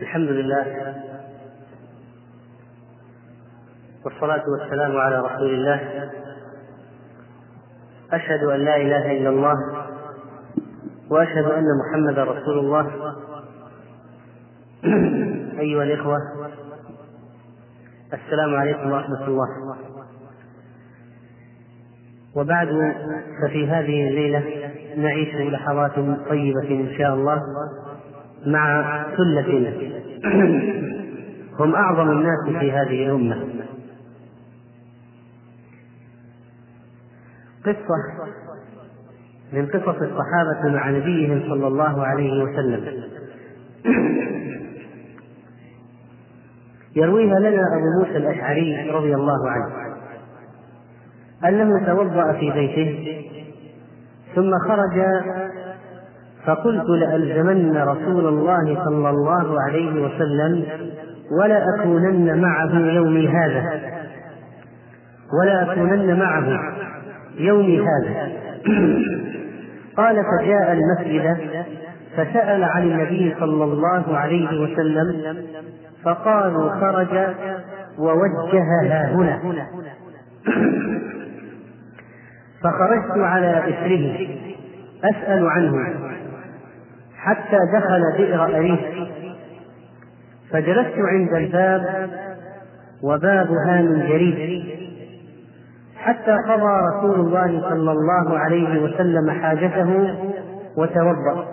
الحمد لله والصلاة والسلام على رسول الله. أشهد أن لا إله إلا الله وأشهد أن محمدا رسول الله. أيها الإخوة السلام عليكم ورحمة الله. وبعد ففي هذه الليلة نعيش لحظات طيبة إن شاء الله. مع ثلة هم أعظم الناس في هذه الأمة. قصة من قصص الصحابة مع نبيهم صلى الله عليه وسلم. يرويها لنا أبو موسى الأشعري رضي الله عنه. أنه توضأ في بيته ثم خرج فقلت لألزمن رسول الله صلى الله عليه وسلم ولا أكونن معه يومي هذا. ولا أكونن معه يومي هذا. قال فجاء المسجد فسأل عن النبي صلى الله عليه وسلم فقالوا خرج ووجه ها هنا. فخرجت على إثره أسأل عنه. حتى دخل بئر أريس. فجلست عند الباب وبابها من جريد حتى قضى رسول الله صلى الله عليه وسلم حاجته وتوضأ.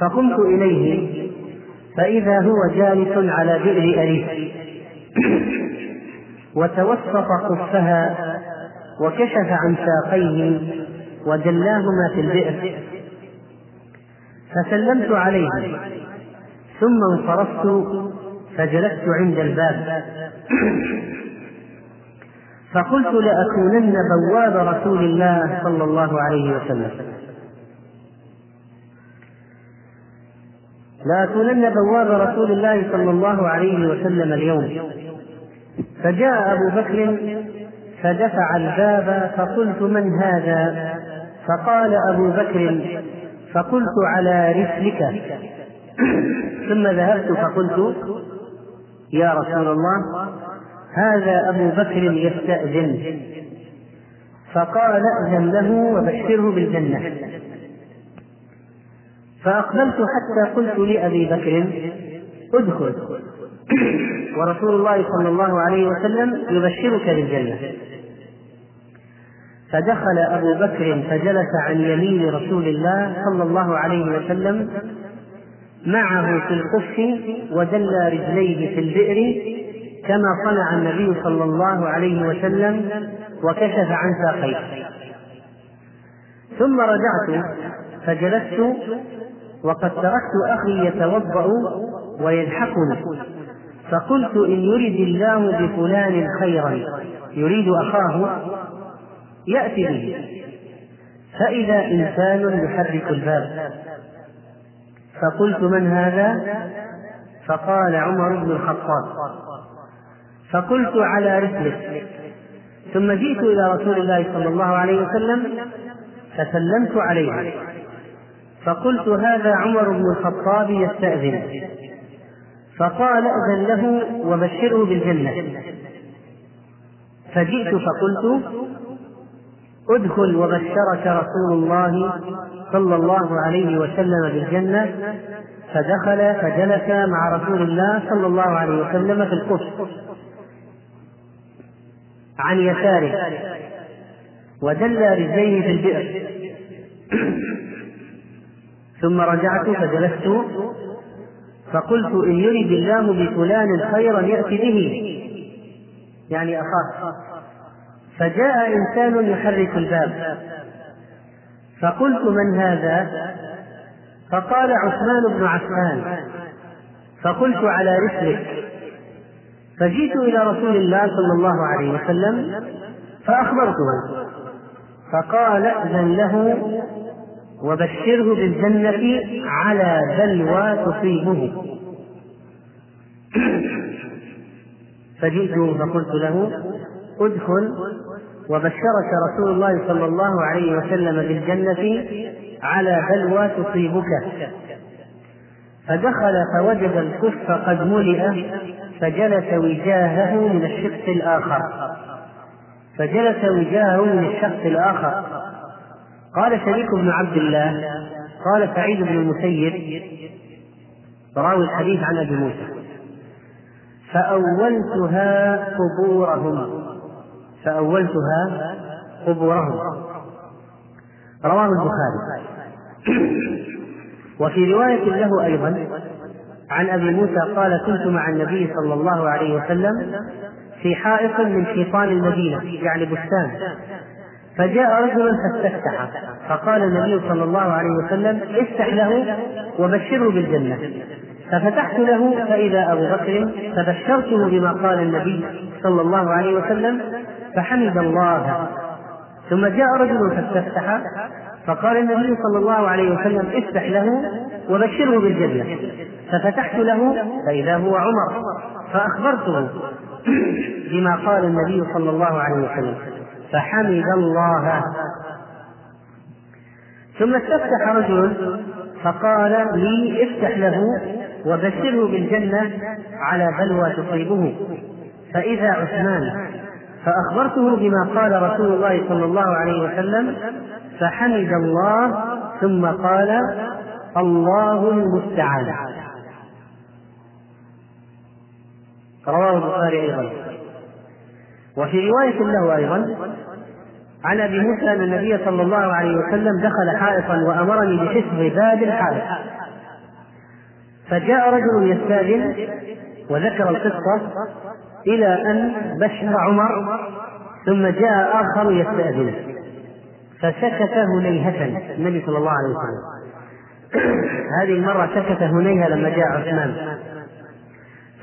فقمت إليه فإذا هو جالس على بئر أريس. وتوسط خفها وكشف عن ساقيه ودلاهما في البئر. فسلمت عليه ثم انصرفت فجلست عند الباب. فقلت لأكونن بواب رسول الله صلى الله عليه وسلم. لأكونن بواب رسول الله صلى الله عليه وسلم اليوم. فجاء أبو بكر فدفع الباب فقلت من هذا؟ فقال أبو بكر فقلت على رسلك. ثم ذهبت فقلت يا رسول الله هذا أبو بكر يستأذن. فقال ائذن له وبشره بالجنة. فأقبلت حتى قلت لأبي بكر ادخل. ورسول الله صلى الله عليه وسلم يبشرك بالجنة. فدخل أبو بكر فجلس عن يمين رسول الله صلى الله عليه وسلم معه في القف ودل رجليه في البئر كما صنع النبي صلى الله عليه وسلم وكشف عن ساقيه. ثم رجعت فجلست وقد تركت أخي يتوضأ ويضحكني فقلت إن يرد الله بفلان خيرا يريد أخاه؟ يأتي به. فإذا إنسان يحرك الباب. فقلت من هذا؟ فقال عمر بن الخطاب. فقلت على رسلك. ثم جئت إلى رسول الله صلى الله عليه وسلم فسلمت عليه. فقلت هذا عمر بن الخطاب يستأذن. فقال ائذن له وبشره بالجنة. فجئت فقلت ادخل وبشرك رسول الله صلى الله عليه وسلم بالجنة فدخل فجلس مع رسول الله صلى الله عليه وسلم في القدس. عن يساره. ودل رجليه في البئر. ثم رجعت فجلست فقلت إن يرد الله بفلان خيرا يأتي به. يعني أخاه. فجاء إنسان يحرك الباب. فقلت من هذا؟ فقال عثمان بن عفان. فقلت على رسلك. فجئت إلى رسول الله صلى الله عليه وسلم فأخبرته. فقال ائذن له وبشره بالجنة على بلوى تصيبه. فجئت فقلت له ادخل. وبشرك رسول الله صلى الله عليه وسلم بالجنة على بلوى تصيبك. فدخل فوجد الكف قد ملئ فجلس وجاهه من الشق الآخر. فجلس وجاهه من الشق الآخر. قال شريك بن عبد الله قال سعيد بن المسيب راوي الحديث عن أبي موسى فأولتها قبورهم. فأولتها قبورهم. رواه البخاري. وفي رواية له أيضا عن أبي موسى قال كنت مع النبي صلى الله عليه وسلم في حائط من حيطان المدينة يعني بستان. فجاء رجل فاستفتح فقال النبي صلى الله عليه وسلم افتح له وبشره بالجنة. ففتحت له فإذا أبو بكر فبشرته بما قال النبي صلى الله عليه وسلم فحمد الله. ثم جاء رجل فاستفتح فقال النبي صلى الله عليه وسلم افتح له وبشره بالجنة. ففتحت له فإذا هو عمر فأخبرته بما قال النبي صلى الله عليه وسلم. فحمد الله. ثم استفتح رجل فقال لي افتح له وبشره بالجنة على بلوى تصيبه. فإذا عثمان فأخبرته بما قال رسول الله صلى الله عليه وسلم فحمد الله ثم قال الله المستعان. رواه البخاري أيضا. وفي رواية له أيضا عن أبي موسى أن النبي صلى الله عليه وسلم دخل حائطا وأمرني بحفظ باب الحائط. فجاء رجل يستأذن وذكر القصة إلى أن بشر عمر ثم جاء آخر يستأذن. فسكت هنيهة النبي صلى الله عليه وسلم. هذه المرة سكت هنيهة لما جاء عثمان.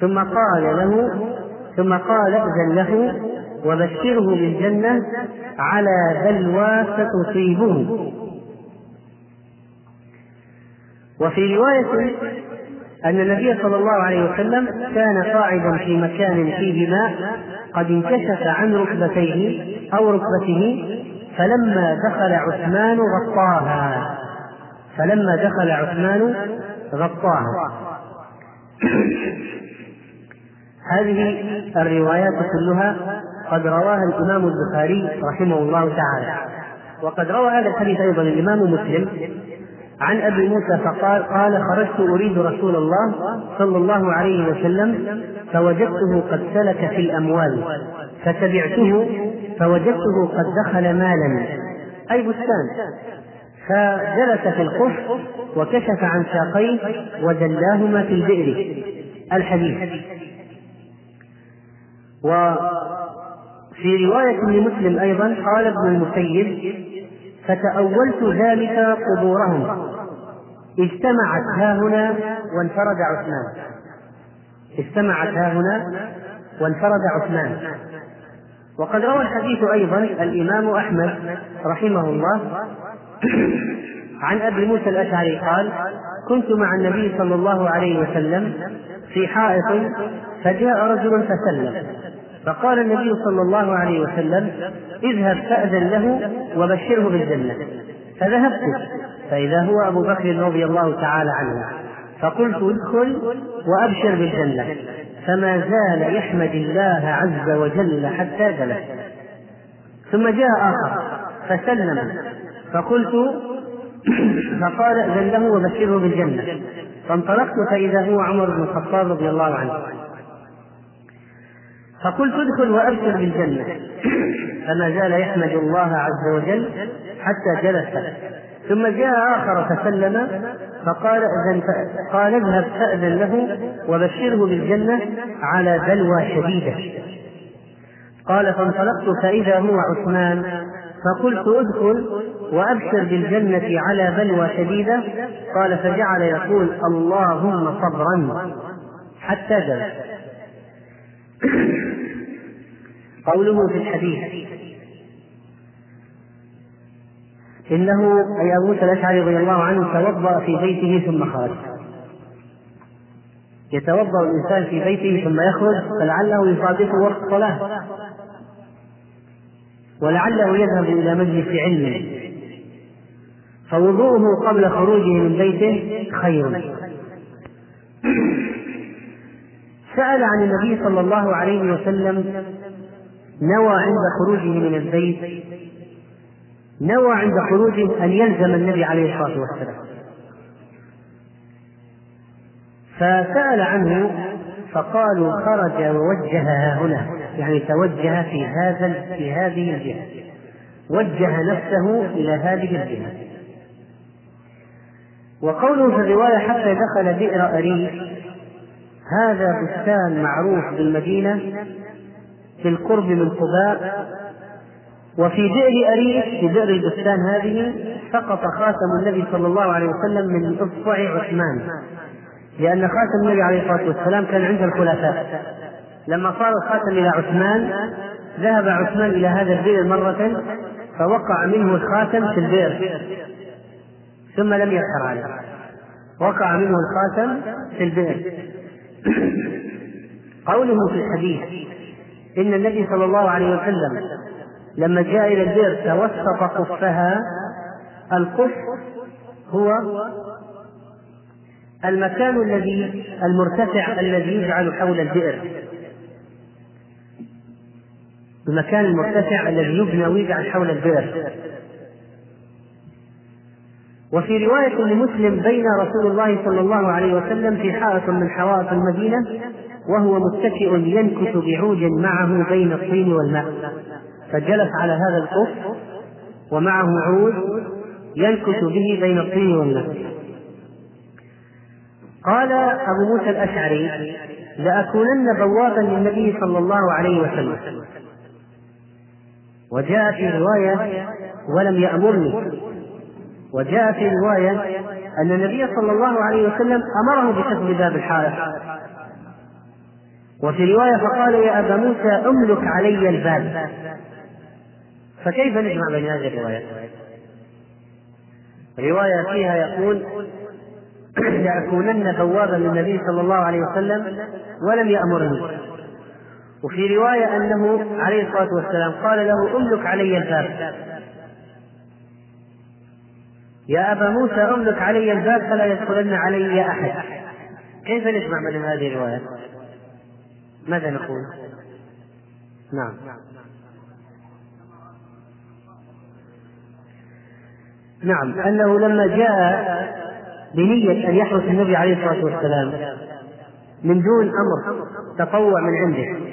ثم قال له ثم قال ائذن له وبشره بالجنة على بلوى ستصيبه. وفي رواية أن النبي صلى الله عليه وسلم كان قاعدا في مكان فيه ماء قد انكشف عن ركبتيه أو ركبته فلما دخل عثمان غطاها. فلما دخل عثمان غطاها. هذه الروايات كلها قد رواها الإمام البخاري رحمه الله تعالى. وقد روى هذا الحديث أيضا الإمام مسلم عن أبي موسى فقال قال خرجت أريد رسول الله صلى الله عليه وسلم فوجدته قد سلك في الأموال فتبعته فوجدته قد دخل مالا أي بستان فجلس في القف وكشف عن ساقيه ودلاهما في البئر الحديث. وفي رواية لمسلم أيضا قال ابن المسيب فتأولت ذلك قبورهم. اجتمعت ها هنا وانفرد عثمان. اجتمعت ها هنا وانفرد عثمان. وقد روى الحديث أيضا الإمام أحمد رحمه الله عن أبي موسى الأشعري قال كنت مع النبي صلى الله عليه وسلم في حائط فجاء رجل فسلم. فقال النبي صلى الله عليه وسلم اذهب فأذن له وبشره بالجنة. فذهبت. فإذا هو أبو بكر رضي الله تعالى عنه. فقلت ادخل وأبشر بالجنة. فما زال يحمد الله عز وجل حتى جلس ثم جاء آخر. فسلم. فقلت فقال ائذن له وبشره بالجنة. فانطلقت فإذا هو عمر بن الخطاب رضي الله عنه. فقلت ادخل وابشر بالجنه فما زال يحمد الله عز وجل حتى جلس. ثم جاء آخر فسلم فقال أذن قال اذهب فأذن له وبشره بالجنة على بلوى شديدة. قال فانطلقت فإذا هو عثمان فقلت ادخل وأبشر بالجنة على بلوى شديدة. قال فجعل يقول اللهم صبرا. حتى جلس. قوله في الحديث. إنه أي أبو موسى الأشعري رضي الله عنه توضأ في بيته ثم خرج. يتوضأ الإنسان في بيته ثم يخرج فلعله يصادفه وقت صلاة. ولعله يذهب إلى مجلس علم فوضوءه قبل خروجه من بيته خير. سأل عن النبي صلى الله عليه وسلم نوى عند خروجه من البيت نوى عند خروجه أن يلزم النبي عليه الصلاة والسلام. فسأل عنه فقالوا خرج ووجه هنا يعني توجه في هذا في هذه الجهة وجه نفسه إلى هذه الجهة. وقوله في الرواية حتى دخل بئر أريك هذا بستان معروف بالمدينة في القرب من قباء وفي بئر أريك في بئر البستان هذه سقط خاتم النبي صلى الله عليه وسلم من إصبع عثمان. لأن خاتم النبي عليه الصلاة والسلام كان عند الخلفاء. لما صار الخاتم إلى عثمان ذهب عثمان إلى هذا البئر مرة فوقع منه الخاتم في البئر ثم لم يسهر عليه. وقع منه الخاتم في البئر. قوله في الحديث إن النبي صلى الله عليه وسلم لما جاء إلى البئر توسط قفها القف هو المكان الذي المرتفع الذي يجعل حول البئر. المكان المرتفع الذي يبنى ويجعل حول البئر. وفي رواية لمسلم بين رسول الله صلى الله عليه وسلم في حائط من حوائط المدينة وهو متكئ ينكت بعود معه بين الطين والماء. فجلس على هذا القف ومعه عود ينكت به بين الطين والماء. قال أبو موسى الأشعري لأكونن بوابا للنبي صلى الله عليه وسلم. وجاء في رواية ولم يأمرني. وجاء في رواية أن النبي صلى الله عليه وسلم أمره بكتب باب الحائط. وفي رواية فقال يا أبا موسى أملك علي الباب فكيف نجمع بين هذه الروايات؟ رواية فيها يقول لأكونن بوابا للنبي صلى الله عليه وسلم ولم يأمرني وفي رواية أنه عليه الصلاة والسلام قال له أملك علي الباب يا أبا موسى أملك علي الباب فلا يدخلن علي أحد كيف نجمع بين هذه الروايات؟ ماذا نقول؟ نعم. نعم. أنه لما جاء بنية أن يحرس النبي عليه الصلاة والسلام من دون أمر تطوع من عنده.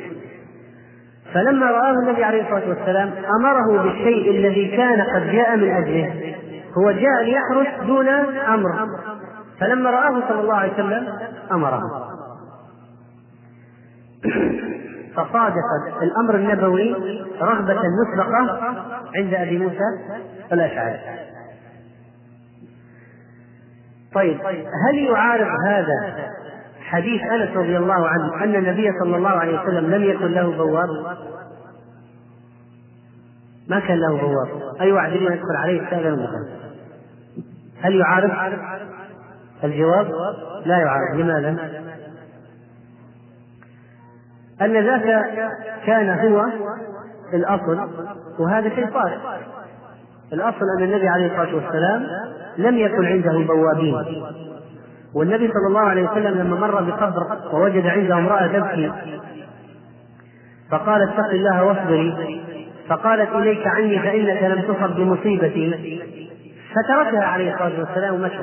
فلما رآه النبي عليه الصلاة والسلام أمره بالشيء الذي كان قد جاء من أجله هو جاء ليحرس دون أمر. فلما رآه صلى الله عليه وسلم أمره. فصادف الأمر النبوي رغبة مسبقة عند أبي موسى الأشعري طيب هل يعارض هذا حديث أنس رضي الله عنه أن النبي صلى الله عليه وسلم لم يكن له بواب؟ ما كان له بواب. أي واحد يدخل عليه استاذن دخل هل يعارض؟ الجواب لا يعارض. لماذا؟ أن ذاك كان هو الأصل وهذا شيء صالح. الأصل أن النبي عليه الصلاة والسلام لم يكن عنده بوابين. والنبي صلى الله عليه وسلم لما مر بقبر ووجد عنده امرأة تبكي فقال اتق الله واصبري. فقالت إليك عني فإنك لم تصب بمصيبتي. فتركها عليه الصلاة والسلام ومشى.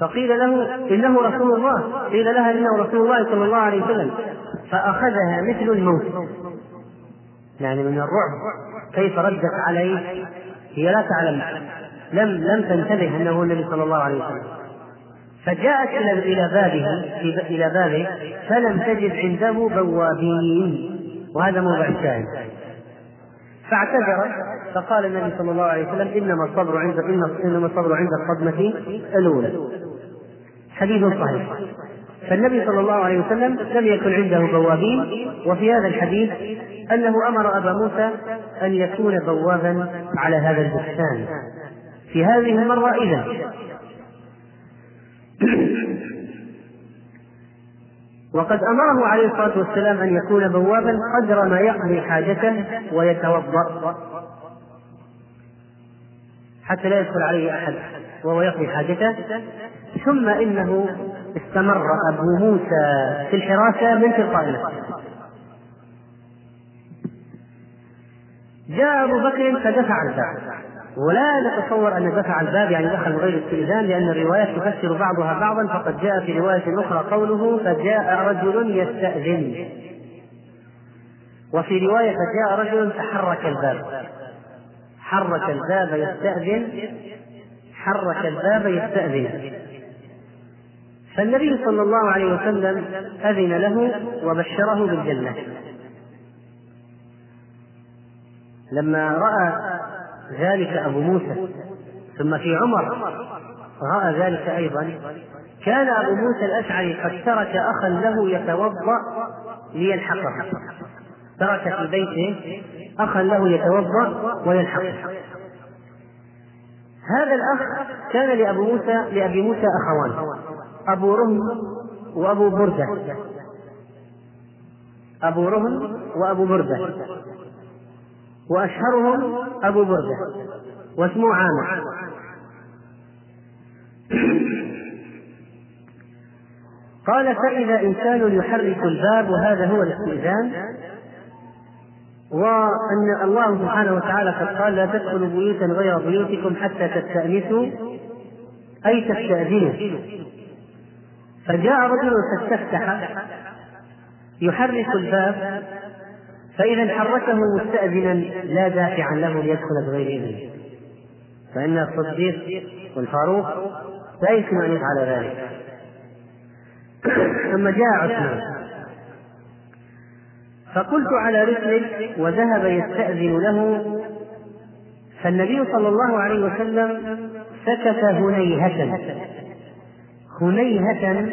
فقيل له إنه رسول الله. قيل لها إنه رسول الله صلى الله عليه وسلم. فأخذها مثل الموت. يعني من الرعب. كيف ردت عليه؟ هي لا تعلم. لم لم تنتبه أنه النبي صلى الله عليه وسلم. فجاءت إلى إلى بابه إلى بابه فلم تجد عنده بوابين. وهذا موضع الشاهد. فاعتذرت فقال النبي صلى الله عليه وسلم إنما الصبر عند إنما الصبر عند الصدمة الأولى. حديث صحيح. فالنبي صلى الله عليه وسلم لم يكن عنده بوابين وفي هذا الحديث أنه أمر أبا موسى أن يكون بوابا على هذا البستان. في هذه المرة إذا. وقد أمره عليه الصلاة والسلام أن يكون بوابا قدر ما يقضي حاجته ويتوضأ. حتى لا يدخل عليه أحد وهو يقضي حاجته ثم إنه استمر أبو موسى في الحراسة من تلقاء نفسه جاء أبو بكر فدفع الباب. ولا نتصور أن دفع الباب يعني دخل بغير استئذان لأن الروايات تفسر بعضها بعضا فقد جاء في رواية أخرى قوله فجاء رجل يستأذن. وفي رواية فجاء رجل فحرك الباب. حرك الباب يستأذن. حرك الباب يستأذن. فالنبي صلى الله عليه وسلم أذن له وبشره بالجنة. لما رأى ذلك أبو موسى ثم في عمر رأى ذلك أيضا كان أبو موسى الأشعري قد ترك أخا له يتوضأ ليلحقه. ترك في بيته أخا له يتوضأ ويلحقه. هذا الأخ كان لأبو موسى لأبي موسى أخوان. أبو رهم وأبو بردة. أبو رهم وأبو بردة. وأشهرهم أبو بردة. واسمه عامر. قال فإذا إنسان يحرك الباب وهذا هو الاستئذان وأن الله سبحانه وتعالى قد قال لا تدخلوا بيوتا غير بيوتكم حتى تستأنسوا أي تستأذنوا. فجاء رجل فاستفتح يحرك الباب فإذا حركه مستأذنا لا دافعا له ليدخل بغير إذنه. فإن الصديق والفاروق لا يمكن أن يفعل ذلك. ثم جاء عثمان. فقلت على رسلك وذهب يستأذن له فالنبي صلى الله عليه وسلم سكت هنيهة. هنيهة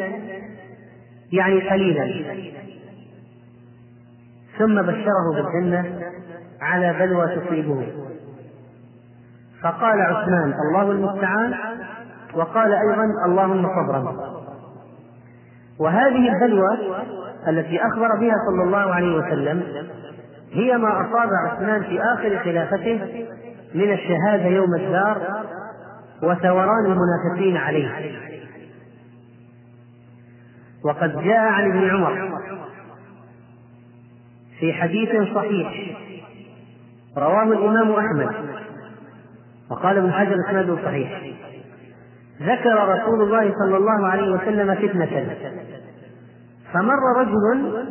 يعني قليلا. ثم بشره بالجنة على بلوى تصيبه. فقال عثمان الله المستعان وقال أيضا اللهم صبرا. وهذه البلوى التي أخبر بها صلى الله عليه وسلم هي ما أصاب عثمان في آخر خلافته من الشهادة يوم الدار وثوران المنافقين عليه. وقد جاء عن ابن عمر في حديث صحيح. رواه الإمام أحمد. وقال ابن حجر إسناده صحيح. ذكر رسول الله صلى الله عليه وسلم فتنة. فمر رجل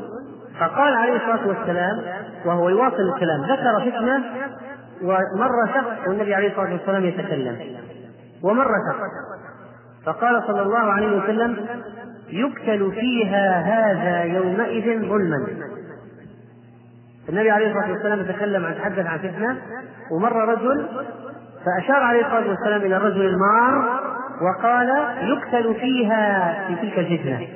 فقال عليه الصلاة والسلام وهو يواصل الكلام ذكر فتنة ومر شخص والنبي عليه الصلاة والسلام يتكلم ومر شخص. فقال صلى الله عليه وسلم يقتل فيها هذا يومئذ ظلما. النبي عليه الصلاة والسلام تكلم عن تحدث عن فتنة ومر رجل فأشار عليه الصلاة والسلام إلى الرجل المار وقال يقتل فيها في تلك الفتنة.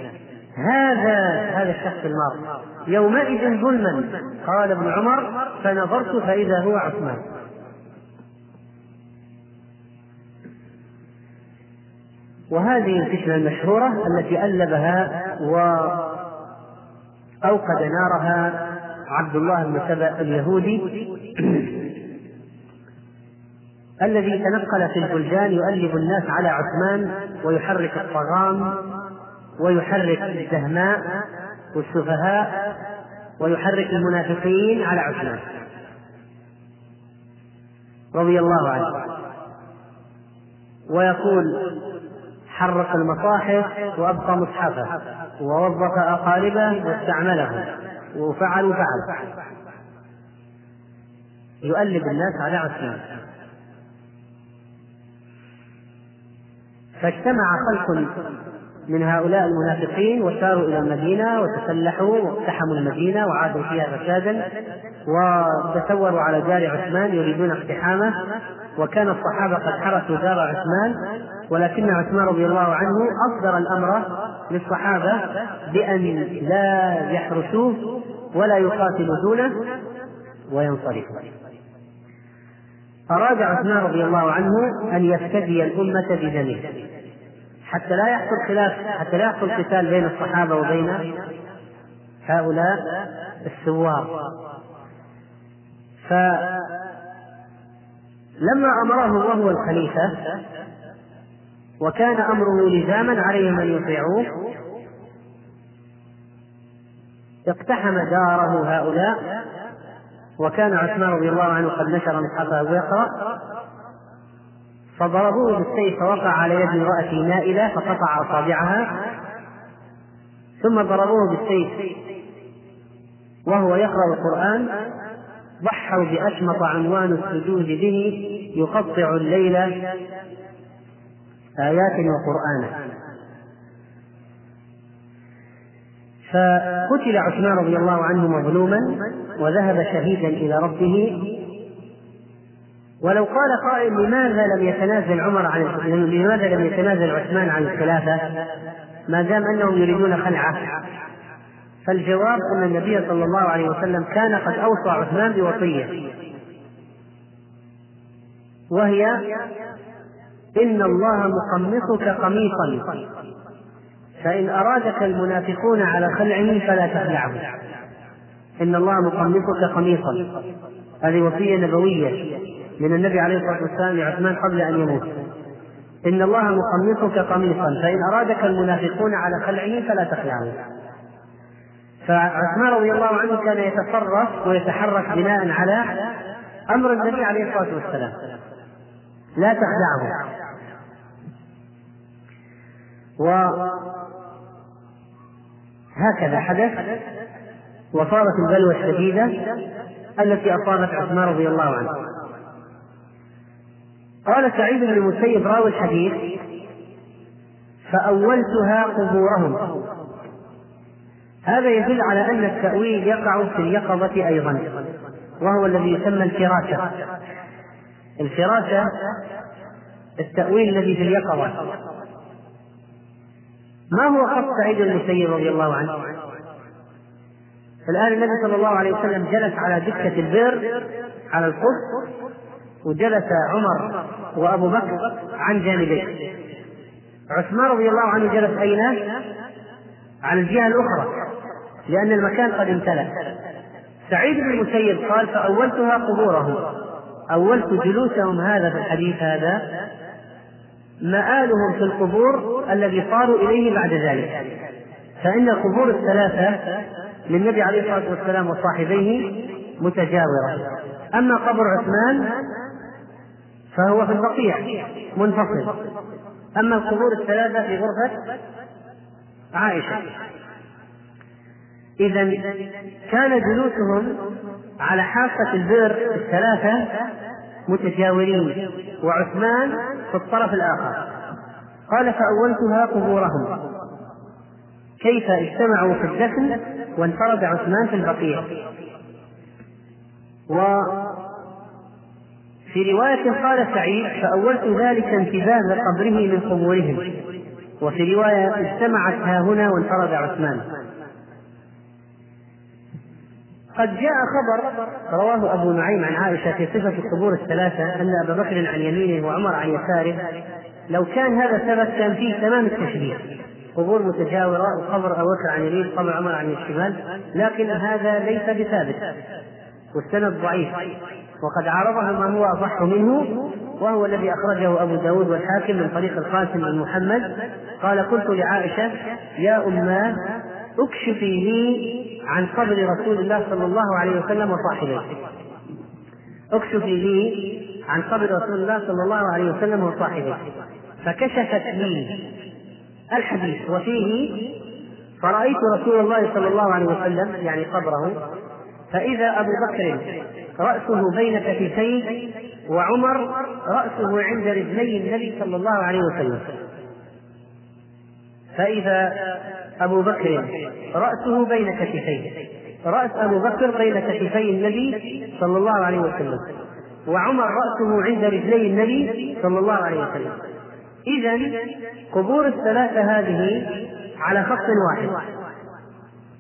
هذا هذا الشخص المار. يومئذ ظلما. قال ابن عمر فنظرت فإذا هو عثمان. وهذه الفتنة المشهورة التي ألبها واوقد نارها عبد الله بن سبأ اليهودي. الذي تنقل في البلدان يؤلب الناس على عثمان ويحرك الطغام ويحرك الدهماء والسفهاء ويحرك المنافقين على عثمان. رضي الله عنه. ويقول حرق المصاحف وأبقى مصحفه ووظف أقاربه واستعملهم وفعل وفعل يؤلب الناس على عثمان. فاجتمع خلق من هؤلاء المنافقين وساروا إلى المدينة وتسلحوا واقتحموا المدينة وعادوا فيها فسادا وتسوروا على دار عثمان يريدون اقتحامه. وكان الصحابة قد حرسوا دار عثمان ولكن عثمان رضي الله عنه أصدر الأمر للصحابة بأن لا يحرسوه ولا يقاتلوا دونه وينصرفوا. أراد عثمان رضي الله عنه أن يفتدي الأمة بدمه. حتى لا يحصل خلاف حتى لا يحصل قتال بين الصحابة وبين هؤلاء الثوار. فلما أمره وهو الخليفة وكان أمره لزاما عليهم أن يطيعوه اقتحم داره هؤلاء وكان عثمان رضي الله عنه قد نشر مصحفه ويقرأ فضربوه بالسيف فوقع على يد امرأة نائلة فقطع أصابعها. ثم ضربوه بالسيف وهو يقرأ القرآن. ضحوا بأشمط عنوان السجود به يقطع الليل آيات وقرآنا فقتل عثمان رضي الله عنه مظلوما وذهب شهيدا إلى ربه. ولو قال قائل لماذا لم يتنازل عمر عن لماذا لم يتنازل عثمان عن الخلافة؟ ما دام أنهم يريدون خلعه. فالجواب أن النبي صلى الله عليه وسلم كان قد أوصى عثمان بوصية. وهي إن الله مقمصك قميصا. فإن أرادك المنافقون على خلعه فلا تخلعه. إن الله مقمصك قميصا. هذه وصية نبوية. من النبي عليه الصلاة والسلام لعثمان قبل أن يموت. إن الله مقمصك قميصا فإن أرادك المنافقون على خلعه فلا تخلعه فعثمان رضي الله عنه كان يتصرف ويتحرك بناء على أمر النبي عليه الصلاة والسلام. لا تخدعه وهكذا حدث وصارت البلوى الشديدة التي أصابت عثمان رضي الله عنه. قال سعيد بن المسيب راوي الحديث فأولتها قبورهم. هذا يدل على أن التأويل يقع في اليقظة أيضا وهو الذي يسمى الفراشة. الفراشة التأويل الذي في اليقظة. ما هو خط سعيد المسيب رضي الله عنه؟ الآن النبي صلى الله عليه وسلم جلس على دكة البئر على القدس وجلس عمر وأبو بكر عن جانبيه. عثمان رضي الله عنه جلس أين؟ على الجهة الأخرى لأن المكان قد امتلأ. سعيد بن المسيب قال فأولتها قبورهم. أولت جلوسهم هذا في الحديث هذا؟ مآلهم في القبور الذي صاروا إليه بعد ذلك. فإن القبور الثلاثة للنبي عليه الصلاة والسلام وصاحبيه متجاورة. أما قبر عثمان فهو في البقيع منفصل. أما القبور الثلاثة في غرفة عائشة. إذا كان جلوسهم على حافة البئر الثلاثة متجاورين وعثمان في الطرف الآخر. قال فأولتها قبورهم. كيف اجتمعوا في الدفن وانفرد عثمان في البقيع وفي رواية قال سعيد فأولت ذلك انتباه قبره من قبورهم. وفي رواية اجتمعت ها هنا وانفرد عثمان. قد جاء خبر رواه أبو نعيم عن عائشة في صفة القبور الثلاثة أن أبا بكر عن يمينه وعمر عن يساره لو كان هذا ثبت كان فيه تمام التشبيه. قبور متجاورة وقبر أبو بكر عن يمين قبر عمر عن الشمال لكن هذا ليس بثابت. والسند ضعيف. وقد عرضها ما هو أصح منه وهو الذي أخرجه أبو داود والحاكم من طريق القاسم بن محمد. قال قلت لعائشة يا أماه اكشفي لي عن قبر رسول الله صلى الله عليه وسلم وصاحبيه اكشفي لي عن قبر رسول الله صلى الله عليه وسلم وصاحبيه فكشفت لي الحديث وفيه فرأيت رسول الله صلى الله عليه وسلم يعني قبره فإذا أبو بكر رأسه بين كتفيه وعمر رأسه عند رجلي النبي صلى الله عليه وسلم. فإذا أبو بكر رأسه بين كتفيه رأس أبو بكر بين كتفي النبي صلى الله عليه وسلم وعمر رأسه عند رجلي النبي صلى الله عليه وسلم. إذا قبور الثلاثة هذه على خط واحد.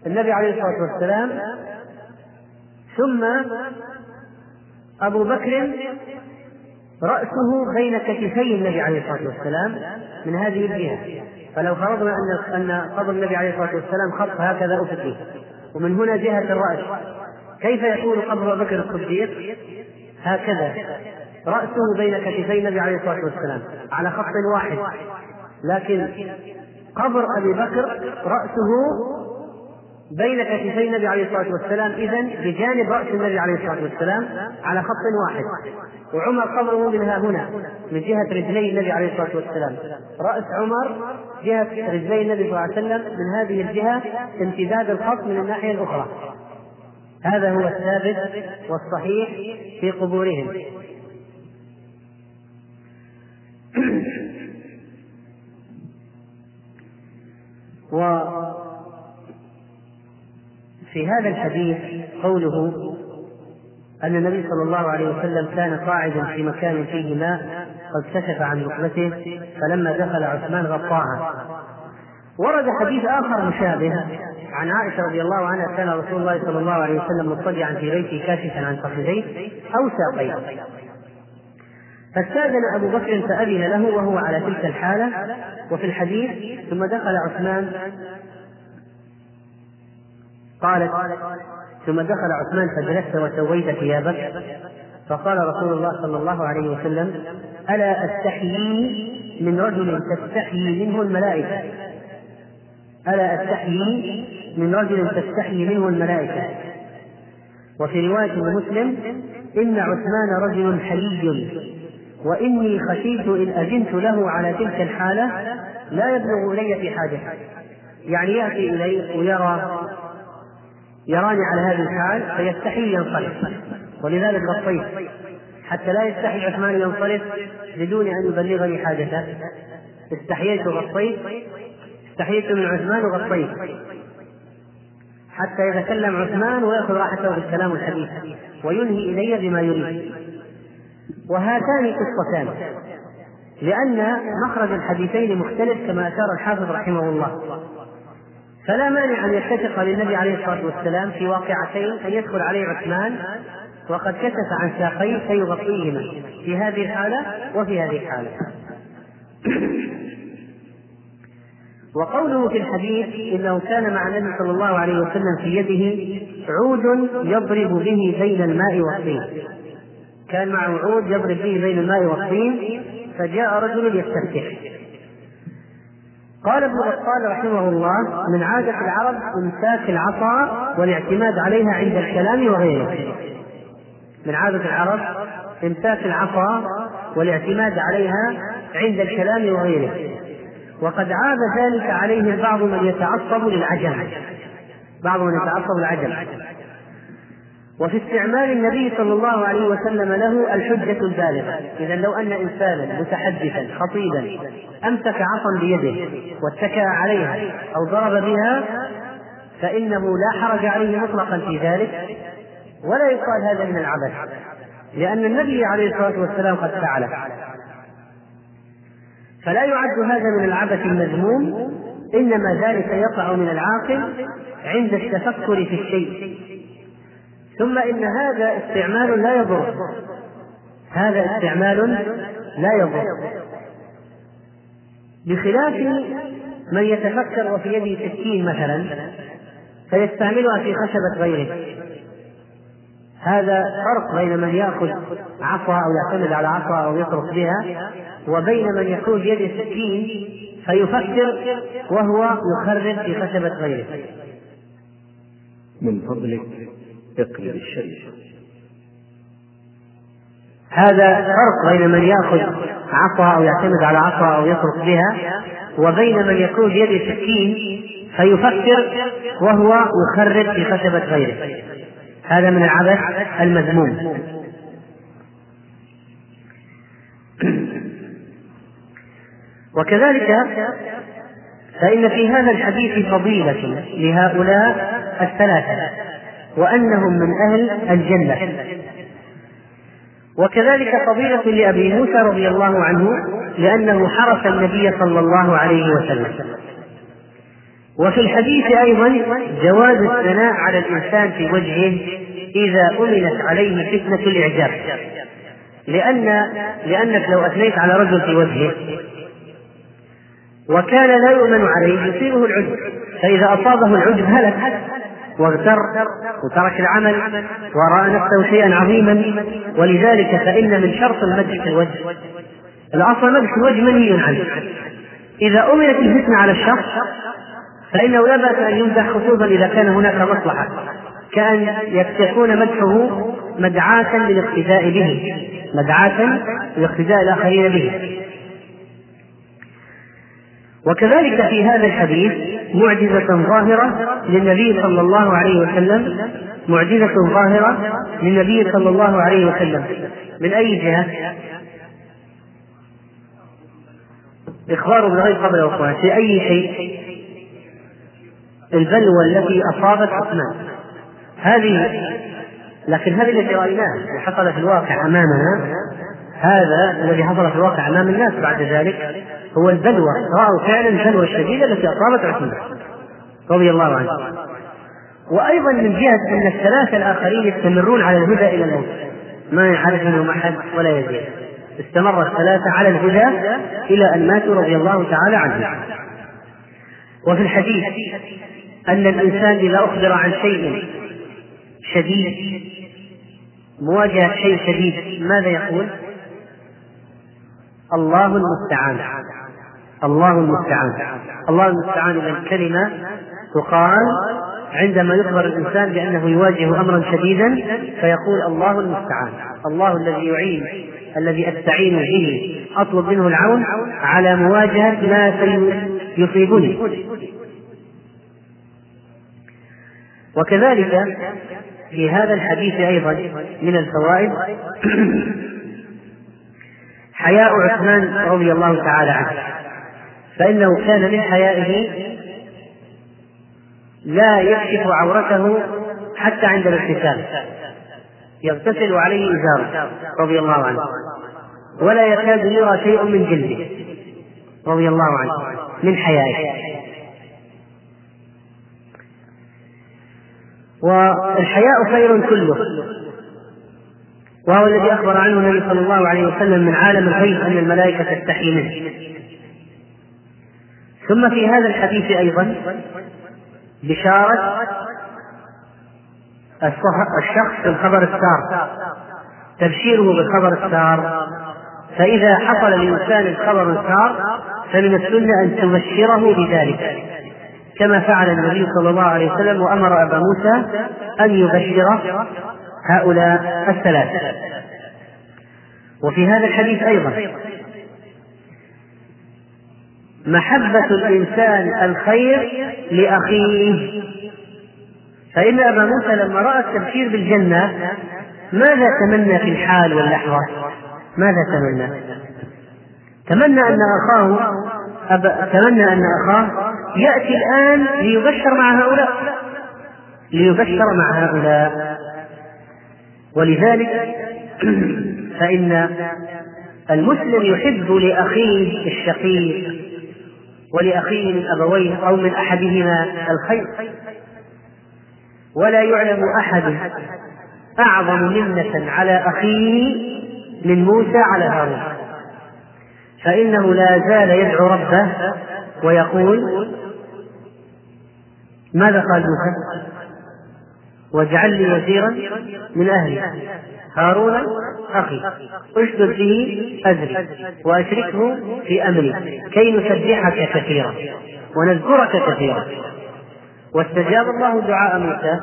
النبي عليه الصلاة والسلام ثم أبو بكر رأسه بين كتفي النبي عليه الصلاة والسلام من هذه الجهة. فلو فرضنا أن أن قبر النبي عليه الصلاة والسلام خط هكذا أفقي ومن هنا جهة الرأس. كيف يكون قبر أبو بكر الصديق؟ هكذا. رأسه بين كتفي النبي عليه الصلاة والسلام. على خط واحد. لكن قبر أبي بكر رأسه بين كتفي النبي عليه الصلاة والسلام إذا بجانب رأس النبي عليه الصلاة والسلام على خط واحد. وعمر قبره من ها هنا من جهة رجلي النبي عليه الصلاة والسلام. رأس عمر جهة رجلي النبي صلى الله عليه وسلم من هذه الجهة امتداد الخط من الناحية الأخرى. هذا هو الثابت والصحيح في قبورهم. وفي هذا الحديث قوله أن النبي صلى الله عليه وسلم كان قاعدا في مكان فيه ماء قد كشف عن ركبته فلما دخل عثمان غطاها. ورد حديث آخر مشابه عن عائشة رضي الله عنها كان رسول الله صلى الله عليه وسلم مضطجعا في بيته كاشفا عن فخذيه أو ساقيه فاستأذن أبو بكر فأذن له وهو على تلك الحالة وفي الحديث ثم دخل عثمان قالت ثم دخل عثمان فجلست وسويت ثيابك؟ فقال رسول الله صلى الله عليه وسلم ألا أستحيي من رجل تستحيي منه الملائكة. ألا أستحيي من رجل تستحيي منه الملائكة. وفي رواية لمسلم إن عثمان رجل حيي وإني خشيت إن أذنت له على تلك الحالة لا يبلغ إلي في حاجة. يعني يأتي إلي ويرى يراني على هذه الحال فيستحي ينصرف. ولذلك غطيت حتى لا يستحي عثمان ينصرف بدون أن يبلغني حاجته. استحييت وغطيت استحييت من عثمان وغطيت حتى يتكلم عثمان ويأخذ راحته بالكلام الحديث وينهي إلي بما يريد. وهاتان قصتان لأن مخرج الحديثين مختلف كما أشار الحافظ رحمه الله. فلا مانع أن يتفق للنبي عليه الصلاة والسلام في واقعتين أن يدخل عليه عثمان وقد كشف عن ساقيه فيغطيهما في هذه الحالة وفي هذه الحالة. وقوله في الحديث إنه كان مع النبي صلى الله عليه وسلم في يده عود يضرب به بين الماء والطين. كان معه عود يضرب به بين الماء والطين فجاء رجل يستفتح. قال ابن بطال رحمه الله من عادة العرب إمساك العصا والاعتماد عليها عند الكلام وغيره. من عادة العرب إمساك العصا والاعتماد عليها عند الكلام وغيره. وقد عاب ذلك عليه بعض من يتعصب للعجم. بعض من يتعصب للعجم. وفي استعمال النبي صلى الله عليه وسلم له الحجة البالغة، إذا لو أن إنسانا متحدثا خطيبا أمسك عصا بيده واتكأ عليها أو ضرب بها فإنه لا حرج عليه مطلقا في ذلك ولا يقال هذا من العبث لأن النبي عليه الصلاة والسلام قد فعله. فلا يعد هذا من العبث المذموم إنما ذلك يقع من العاقل عند التفكر في الشيء. ثم إن هذا استعمال لا يضر. هذا استعمال لا يضر. بخلاف من يتفكر وفي يده سكين مثلا فيستعملها في خشبة غيره. هذا فرق بين من يأخذ عصا أو يعتمد على عصا أو يطرق بها وبين من يكون بيده سكين فيفكر وهو يخرب في خشبة غيره. من فضلك اقلب الشيء هذا فرق بين من يأخذ عصا أو يعتمد على عصا أو يطرق بها وبين من يكون بيده سكين فيفكر وهو يخرب في خشبة غيره. هذا من العبث المذموم. وكذلك فإن في هذا الحديث فضيلة لهؤلاء الثلاثة. وأنهم من أهل الجنة. وكذلك فضيلة لأبي موسى رضي الله عنه لأنه حرس النبي صلى الله عليه وسلم. وفي الحديث أيضا جواز الثناء على الإنسان في وجهه إذا أمنت عليه فتنة الإعجاب. لأن لأنك لو أثنيت على رجل في وجهه وكان لا يؤمن عليه يصيبه العجب. فإذا أصابه العجب هلك. واغتر وترك العمل ورأى نفسه شيئا عظيما. ولذلك فإن من شرط المدح في الوجه. الأصل مدح الوجه منهي عنه. إذا أمرت الفتنة على الشخص فإنه لا بأس أن يمدح خصوصا إذا كان هناك مصلحة. كأن يكون مدحه مدعاة للاقتداء به. مدعاة لاقتداء الآخرين به. وكذلك في هذا الحديث معجزة ظاهرة للنبي صلى الله عليه وسلم. معجزة ظاهرة للنبي صلى الله عليه وسلم. من أي جهة؟ إخباره بالغيب قبل وقوعه في أي شيء؟ البلوى التي أصابت عثمان. هذه لكن هذه التي رأيناها وحصل في الواقع أمامنا هذا الذي حصل في الواقع أمام الناس بعد ذلك. هو البلوى رأوا فعلا البلوى الشديدة التي أصابت عثمان رضي الله عنه. وأيضا من جهة أن الثلاثة الآخرين يستمرون على الهدى إلى الموت. ما يعرف منهم أحد ولا يزيد. استمر الثلاثة على الهدى إلى أن ماتوا رضي الله تعالى عنهم. وفي الحديث أن الإنسان إذا أخبر عن شيء شديد مواجهة شيء شديد ماذا يقول؟ الله المستعان. الله المستعان. الله المستعان إذا الكلمة تقال عندما يخبر الإنسان بأنه يواجه أمرا شديدا فيقول الله المستعان. الله الذي يعين الذي أستعين به أطلب منه العون على مواجهة ما سيصيبني. وكذلك في هذا الحديث أيضا من الفوائد حياء عثمان رضي الله تعالى عنه. فإنه كان من حيائه لا يكشف عورته حتى عند الاغتسال يغتسل عليه إزاره رضي الله عنه. ولا يكاد يرى شيء من جلده رضي الله عنه من حيائه. والحياء خير كله. وهو الذي أخبر عنه النبي صلى الله عليه وسلم من عالم الغيب أن الملائكة تستحي منه. ثم في هذا الحديث أيضا بشارة الشخص بالخبر السار. تبشيره بالخبر السار. فإذا حصل لإنسان الخبر السار فمن السنة أن تبشره بذلك. كما فعل النبي صلى الله عليه وسلم وأمر أبا موسى أن يبشر هؤلاء الثلاثة. وفي هذا الحديث أيضا. محبة الإنسان الخير لأخيه. فإن أبا موسى لما رأى التبشير بالجنة ماذا تمنى في الحال واللحظة؟ ماذا تمنى؟ تمنى أن أخاه أب... تمنى أن أخاه يأتي الآن ليبشر مع هؤلاء. ليبشر مع هؤلاء. ولذلك فإن المسلم يحب لأخيه الشقيق ولأخيه من أبويه أو من أحدهما الخير ولا يعلم أحد أعظم منة على أخيه من موسى على هارون فإنه لا زال يدعو ربه ويقول ماذا قال موسى؟ واجعل لي وزيرا من أهلي. هارون أخي أشدد به أزري وأشركه في أمري. كي نسبحك كثيرا ونذكرك كثيرا. واستجاب الله دعاء موسى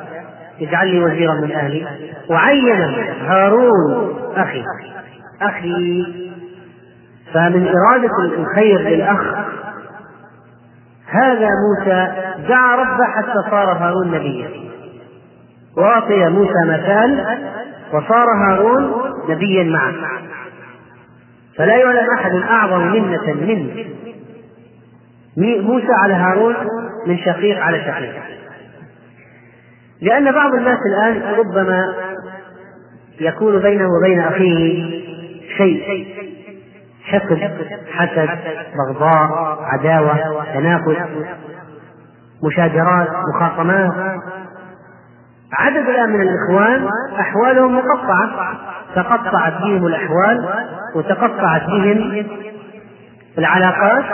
اجعل لي وزيرا من أهلي. وعين هارون أخي أخي فمن إرادة الخير للأخ هذا موسى دعا ربه حتى صار هارون نبيا. وأعطي موسى مثال وصار هارون نبيا معه. فلا يعلم أحد أعظم منة من موسى على هارون من شقيق على شقيق. لأن بعض الناس الآن ربما يكون بينه وبين أخيه شيء. حقد حسد بغضاء عداوة تنافس مشاجرات مخاصمات عدد الآن من الإخوان أحوالهم مقطعة. تقطعت بهم الأحوال وتقطعت بهم العلاقات.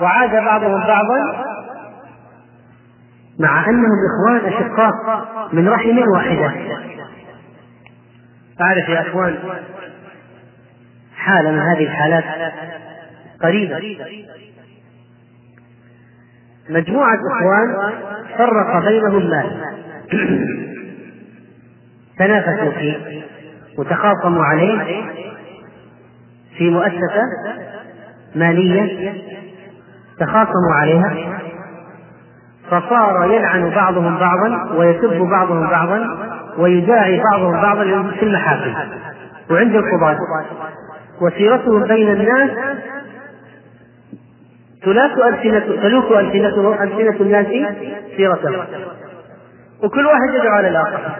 وعاد بعضهم بعضا مع أنهم إخوان أشقاء من رحم واحدة. أعرف يا إخوان حالة من هذه الحالات قريبة. مجموعة إخوان فرق بينهم مال. تنافسوا فيه وتخاصموا عليه في مؤسسة مالية تخاصموا عليها فصار يلعن بعضهم بعضا ويسب بعضهم بعضا ويداعي بعضهم بعضا في المحاكم وعند القضاة. وسيرتهم بين الناس تلاك ألسنة تلوك ألسنته ألسنة الناس سيرته وكل واحد يدعو على الآخر.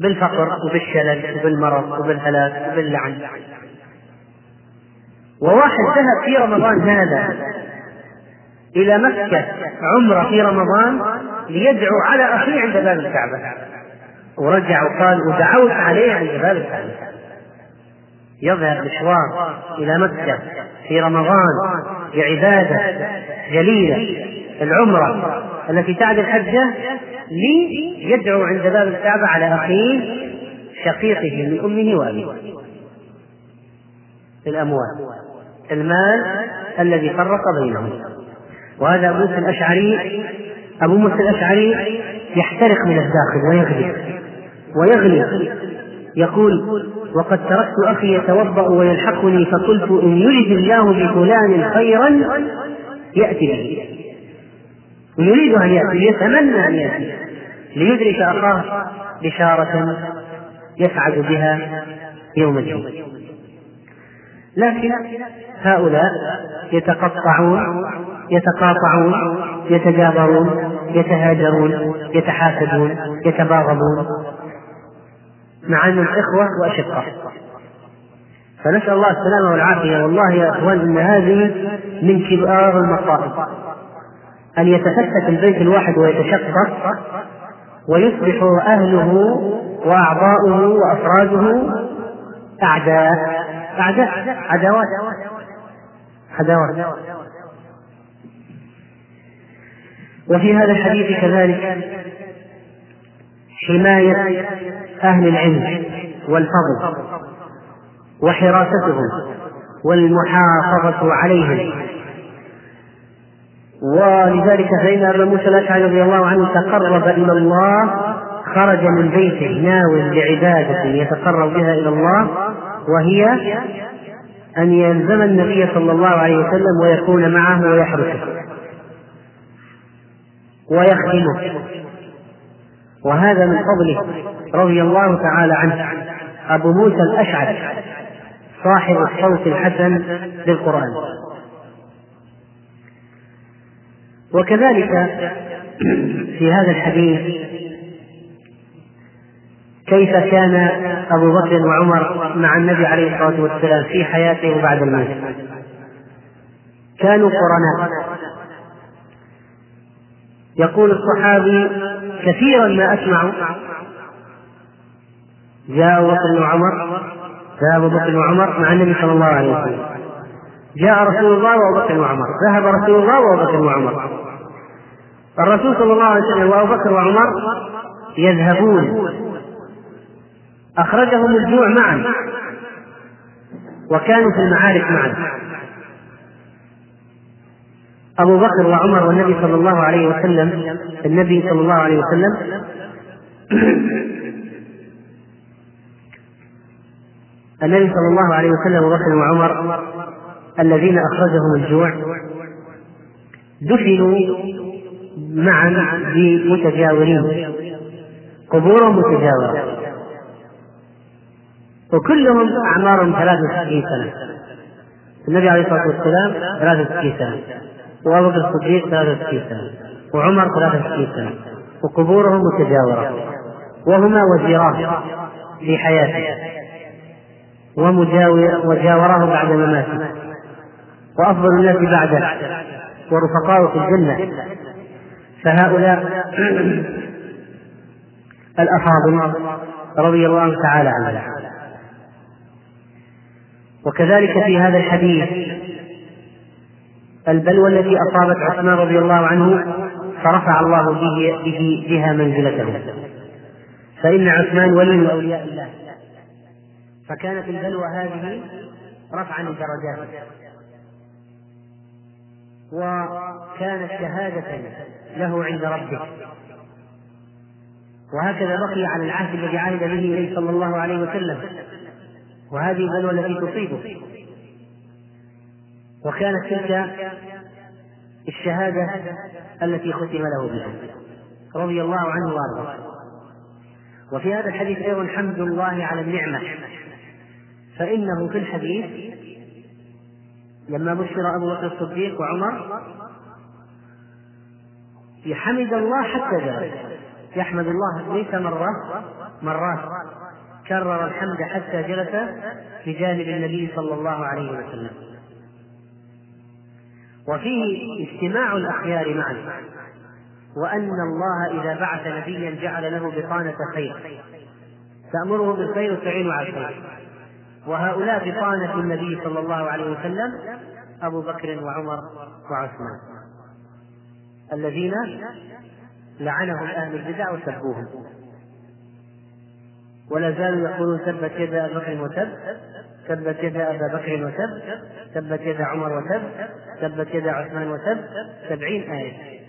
بالفقر وبالشلل وبالمرض وبالهلاك وباللعن. وواحد ذهب في رمضان هذا إلى مكة عمرة في رمضان ليدعو على أخيه عند باب الكعبة. ورجع وقال ودعوت عليه عند باب الكعبة. يذهب مشوار إلى مكة في رمضان بعبادة جليلة. العمرة التي تعد الحجة ليدعو عند باب الكعبة على أخيه شقيقه من أمه وأبيه. الأموال المال الذي فرق بينهم. وهذا أبو موسى الأشعري أبو موسى الأشعري يحترق من الداخل ويغلي ويغلي. يقول وقد تركت أخي يتوضأ ويلحقني فقلت إن يرد الله بفلان خيرا يأتي به. ويريد أن يأتي يتمنى أن يأتي. ليدرك أخاه بشارة يسعد بها يوم الجمعة. لكن هؤلاء يتقطعون يتقاطعون يتجابرون يتهاجرون يتحاسدون يتباغضون مع أنهم إخوة وأشقاء فنسأل الله السلامة والعافية. والله يا إخوان إن هذه من كبار المصائب أن يتفتت البيت الواحد ويتشقق ويصبح أهله وأعضاؤه وأفراده أعداء أعداء عداوات عداوات. وفي هذا الحديث كذلك حماية أهل العلم والفضل وحراستهم والمحافظة عليهم. ولذلك فإن أبا موسى الأشعري رضي الله عنه تقرب إلى الله خرج من بيته ناو بعبادة يتقرب بها إلى الله وهي أن يلزم النبي صلى الله عليه وسلم ويكون معه ويحرسه ويخدمه وهذا من فضله رضي الله تعالى عنه. أبو موسى الأشعري صاحب الصوت الحسن للقرآن. وكذلك في هذا الحديث كيف كان أبو بكر وعمر مع النبي عليه الصلاة والسلام في حياته وبعد الموت؟ كانوا قرناء يقول الصحابي كثيرا ما أسمع. جاء أبو بكر وعمر جاء أبو بكر وعمر مع النبي صلى الله عليه وسلم. جاء رسول الله وأبو بكر وعمر. ذهب رسول الله وأبو بكر وعمر. الرسول صلى الله عليه وسلم وأبو بكر وعمر يذهبون. أخرجهم الجوع معا. وكانوا في المعارك معا. أبو بكر وعمر والنبي صلى الله عليه وسلم النبي صلى الله عليه وسلم النبي صلى الله عليه وسلم أبو بكر وعمر الذين أخرجهم الجوع دفنوا معا بمتجاورين قبورهم متجاورة. وكلهم أعمارهم 63 سنة. النبي عليه الصلاة والسلام 63 سنة. وأبو بكر الصديق 63 سنة. وعمر 63 سنة. وقبورهم متجاورة. وهما وزيران في حياته ومجاور وجاوراه بعد مماته وأفضل الناس بعده. ورفقاؤه في الجنة. فهؤلاء الأفاضل رضي الله تعالى عنهم. وكذلك في هذا الحديث البلوى التي أصابت عثمان رضي الله عنه فرفع الله به, به بها منزلته. فإن عثمان ولي من أولياء الله. فكانت البلوى هذه رفعا لدرجاته. وكانت شهادة له عند ربه. وهكذا بقي على العهد الذي عهد به اليه صلى الله عليه وسلم. وهذه البلوى التي تصيبه. وكانت تلك الشهادة التي ختم له بها. رضي الله عنه وأرضاه. وفي هذا الحديث أيضا حمد الله على النعمة. فإنه في الحديث لما بشر أبو بكر الصديق وعمر يحمد الله حتى ذلك يحمد الله ليس مرة مرات. كرر الحمد حتى جلس بجانب النبي صلى الله عليه وسلم. وفيه اجتماع الأخيار معا. وأن الله إذا بعث نبيا جعل له بطانة خير. تأمره بالخير وتعين على الخير. وهؤلاء بطانة النبي صلى الله عليه وسلم أبو بكر وعمر وعثمان الذين لعنهم أهل البدع وسبوهم. ولا زالوا يقولون تبت يد أبي بكر وتب تبت يد أبا بكر وتب تبت يد عمر وتب تبت يد عثمان وتب سبعين آية.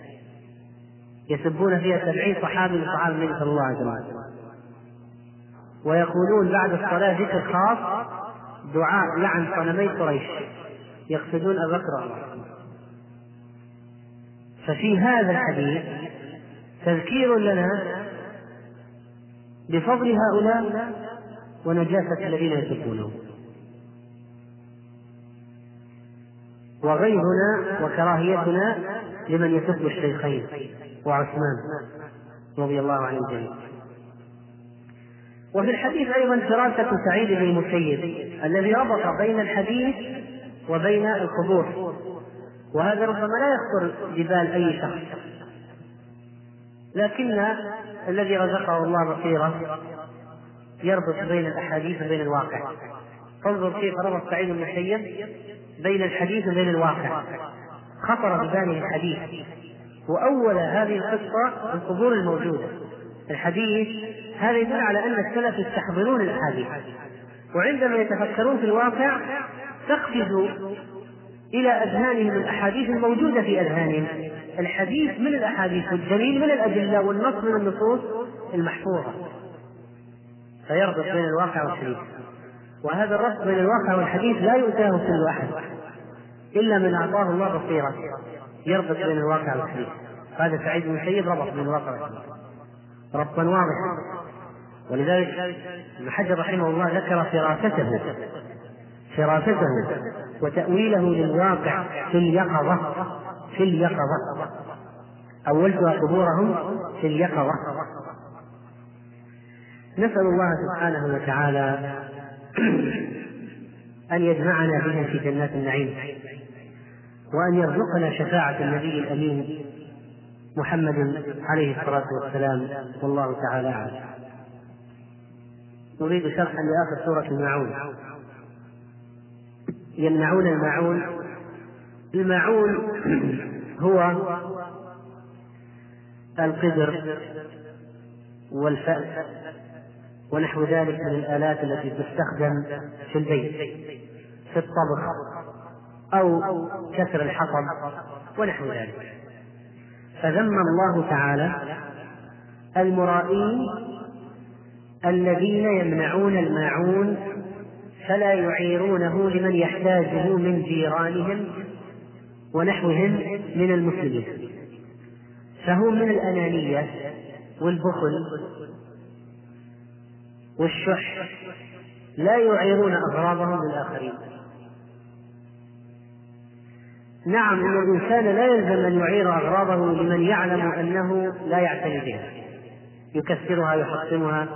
يسبون فيها سبعين صحابي من صحابة النبي صلى الله عليه وسلم. ويقولون بعد الصلاة ذكر خاص دعاء لعن صنمي قريش يقصدون أبا بكر وعمر. ففي هذا الحديث تذكير لنا بفضل هؤلاء ونجاسة الذين يسبونهم وغيرنا وكراهيتنا لمن يسب الشيخين وعثمان رضي الله عن الجميع وفي الحديث أيضا فراسة سعيد بن المسيب الذي ربط بين الحديث وبين القبور. وهذا ربما لا يخطر ببال أي شخص. لكن الذي رزقه الله بصيرة يربط بين الأحاديث وبين الواقع. انظر كيف ربط سعيد بن المسيب بين الحديث وبين الواقع. خطر بباله الحديث. وأول هذه القصة القبور الموجودة. الحديث هذا يدل على أن السلف يستحضرون الأحاديث. وعندما يتفكرون في الواقع تقفز إلى أذهانهم الأحاديث الموجودة في أذهانهم. الحديث من الأحاديث والدليل من الأدلة والنص من النصوص المحفوظة. فيربط بين الواقع والحديث. وهذا الربط بين الواقع والحديث لا يؤتاه كل أحد إلا من أعطاه الله بصيرة. يربط بين الواقع والحديث. هذا سعيد بن المسيب ربط بين الواقع والحديث. ربطا واضحا ولذلك ابن حجر رحمه الله ذكر فراسته فراسته وتأويله للواقع في اليقظة في اليقظة. أولتها قبورهم في اليقظة. نسأل الله سبحانه وتعالى أن يجمعنا بهم في جنات النعيم وأن يرزقنا شفاعة النبي الأمين محمد عليه الصلاة والسلام. والله تعالى أعلم. نريد شرحا لآخر سورة الماعون. يمنعون الماعون. الماعون هو القدر والفأس ونحو ذلك من الآلات التي تستخدم في البيت في الطبخ أو كسر الحطب ونحو ذلك. فذم الله تعالى المرائين الذين يمنعون الماعون فلا يعيرونه لمن يحتاجه من جيرانهم ونحوهم من المسلمين. فهم من الأنانية والبخل والشح. لا يعيرون أغراضهم للآخرين. نعم إن الإنسان لا يلزم أن يعير أغراضه لمن يعلم أنه لا يعتني بها. يكسرها يحطمها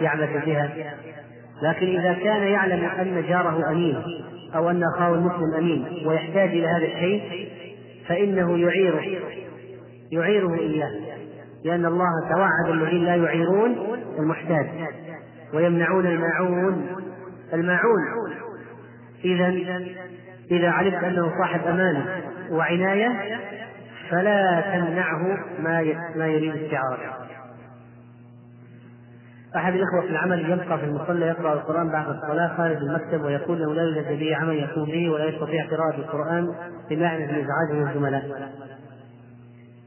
يعبث بها. لكن إذا كان يعلم أن جاره أمين أو أن أخاه المسلم أمين ويحتاج إلى هذا الشيء فإنه يعيره يعيره إياه. لأن الله توعد الذين لا يعيرون المحتاج ويمنعون الماعون. الماعون اذا إذا علمت أنه صاحب أمانة وعناية فلا تمنعه ما ما يريد استعارته. أحد الإخوة في العمل يبقى في المصلى يقرأ القرآن بعد الصلاة خارج المكتب ويقول أنه لا يوجد به عمل يقوم به ولا يستطيع قراءة القرآن بمعنى من إزعاج من الزملاء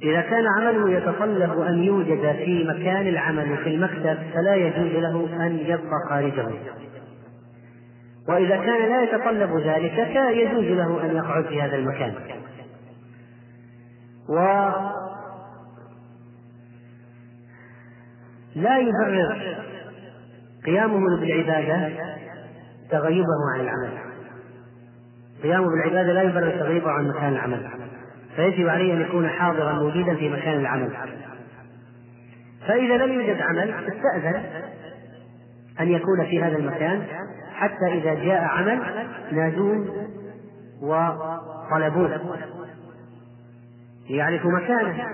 إذا كان عمله يتطلب أن يوجد في مكان العمل في المكتب فلا يجوز له أن يبقى خارجه وإذا كان لا يتطلب ذلك فيجوز له أن يقعد في هذا المكان. و لا يبرر قيامه بالعبادة تغيبه عن العمل. قيامه بالعبادة لا يبرر تغيبه عن مكان العمل. فيجب عليه أن يكون حاضرا موجودا في مكان العمل. فإذا لم يوجد عمل استأذن أن يكون في هذا المكان حتى إذا جاء عمل نادوه وطلبوه. يعرف مكانه.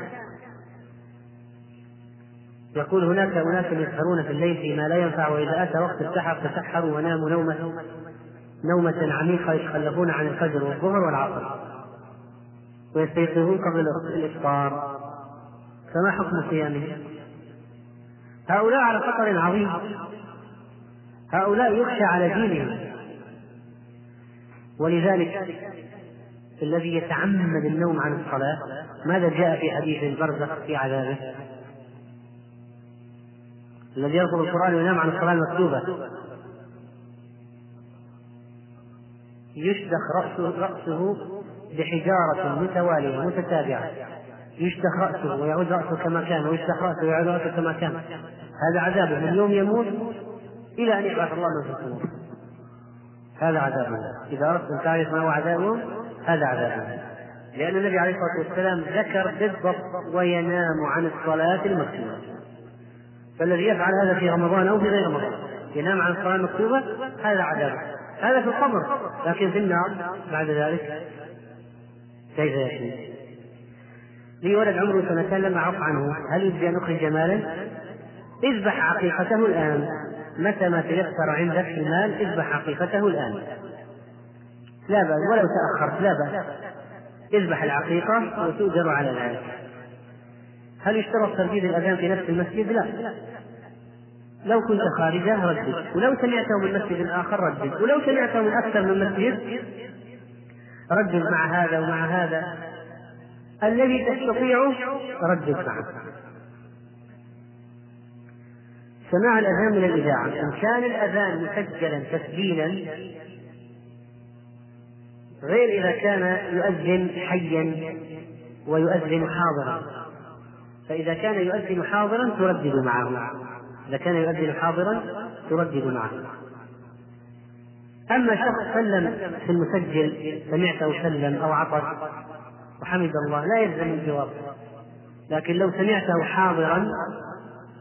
يقول هناك أناس يسهرون في الليل فيما لا ينفع وإذا أتى وقت السحر تسحروا وناموا نومة نومة عميقة يتخلفون عن الفجر والظهر والعصر. ويستيقظون قبل الإفطار. فما حكم صيامهم؟ هؤلاء على خطر عظيم. هؤلاء يخشى على دينهم. ولذلك الذي يتعمد النوم عن الصلاة ماذا جاء في حديث البرزخ في عذابه؟ الذي يرفض القرآن وينام عن الصلاة المكتوبة. يشدخ رأسه, رأسه بحجارة متوالية متتابعة. يشدخ رأسه ويعود رأسه كما كان ويشدخ رأسه ويعود رأسه كما كان. هذا عذابه من يوم يموت إلى أن يبعث الله من في القبور هذا عذابه إذا أردت أن تعرف ما هو عذابهم هذا عذابهم لأن النبي عليه الصلاة والسلام ذكر بالضبط وينام عن الصلاة المكتوبة. فالذي يفعل هذا في رمضان أو في غير رمضان ينام عن الصلاة المكتوبة هذا عذاب. هذا في القبر لكن في النار بعد ذلك كيف يكون؟ لي ولد عمره سنتين لم أعق عنه. هل يجزي أن أخرج مالا؟ اذبح عقيقته الآن. متى ما تيسر عندك المال اذبح عقيقته الآن؟ لا بأس ولو تأخرت لا بأس. اذبح العقيقة وتؤجر على ذلك هل يشترط ترديد الأذان في نفس المسجد؟ لا. لو كنت خارجة ردد. ولو سمعته من مسجد آخر ردد. ولو سمعته من أكثر من مسجد ردد مع هذا ومع هذا. الذي تستطيعه ردد معه. سماع الأذان من الإذاعة إن كان الأذان مسجلا تسجيلا غير إذا كان يؤذن حيا ويؤذن حاضرا. فإذا كان يؤذن حاضرا تردد معه. إذا كان يؤذن حاضرا تردد معه. أما شخص سلم في المسجل سمعته سلم أو عطس وحمد الله لا يلزم الجواب. لكن لو سمعته حاضرا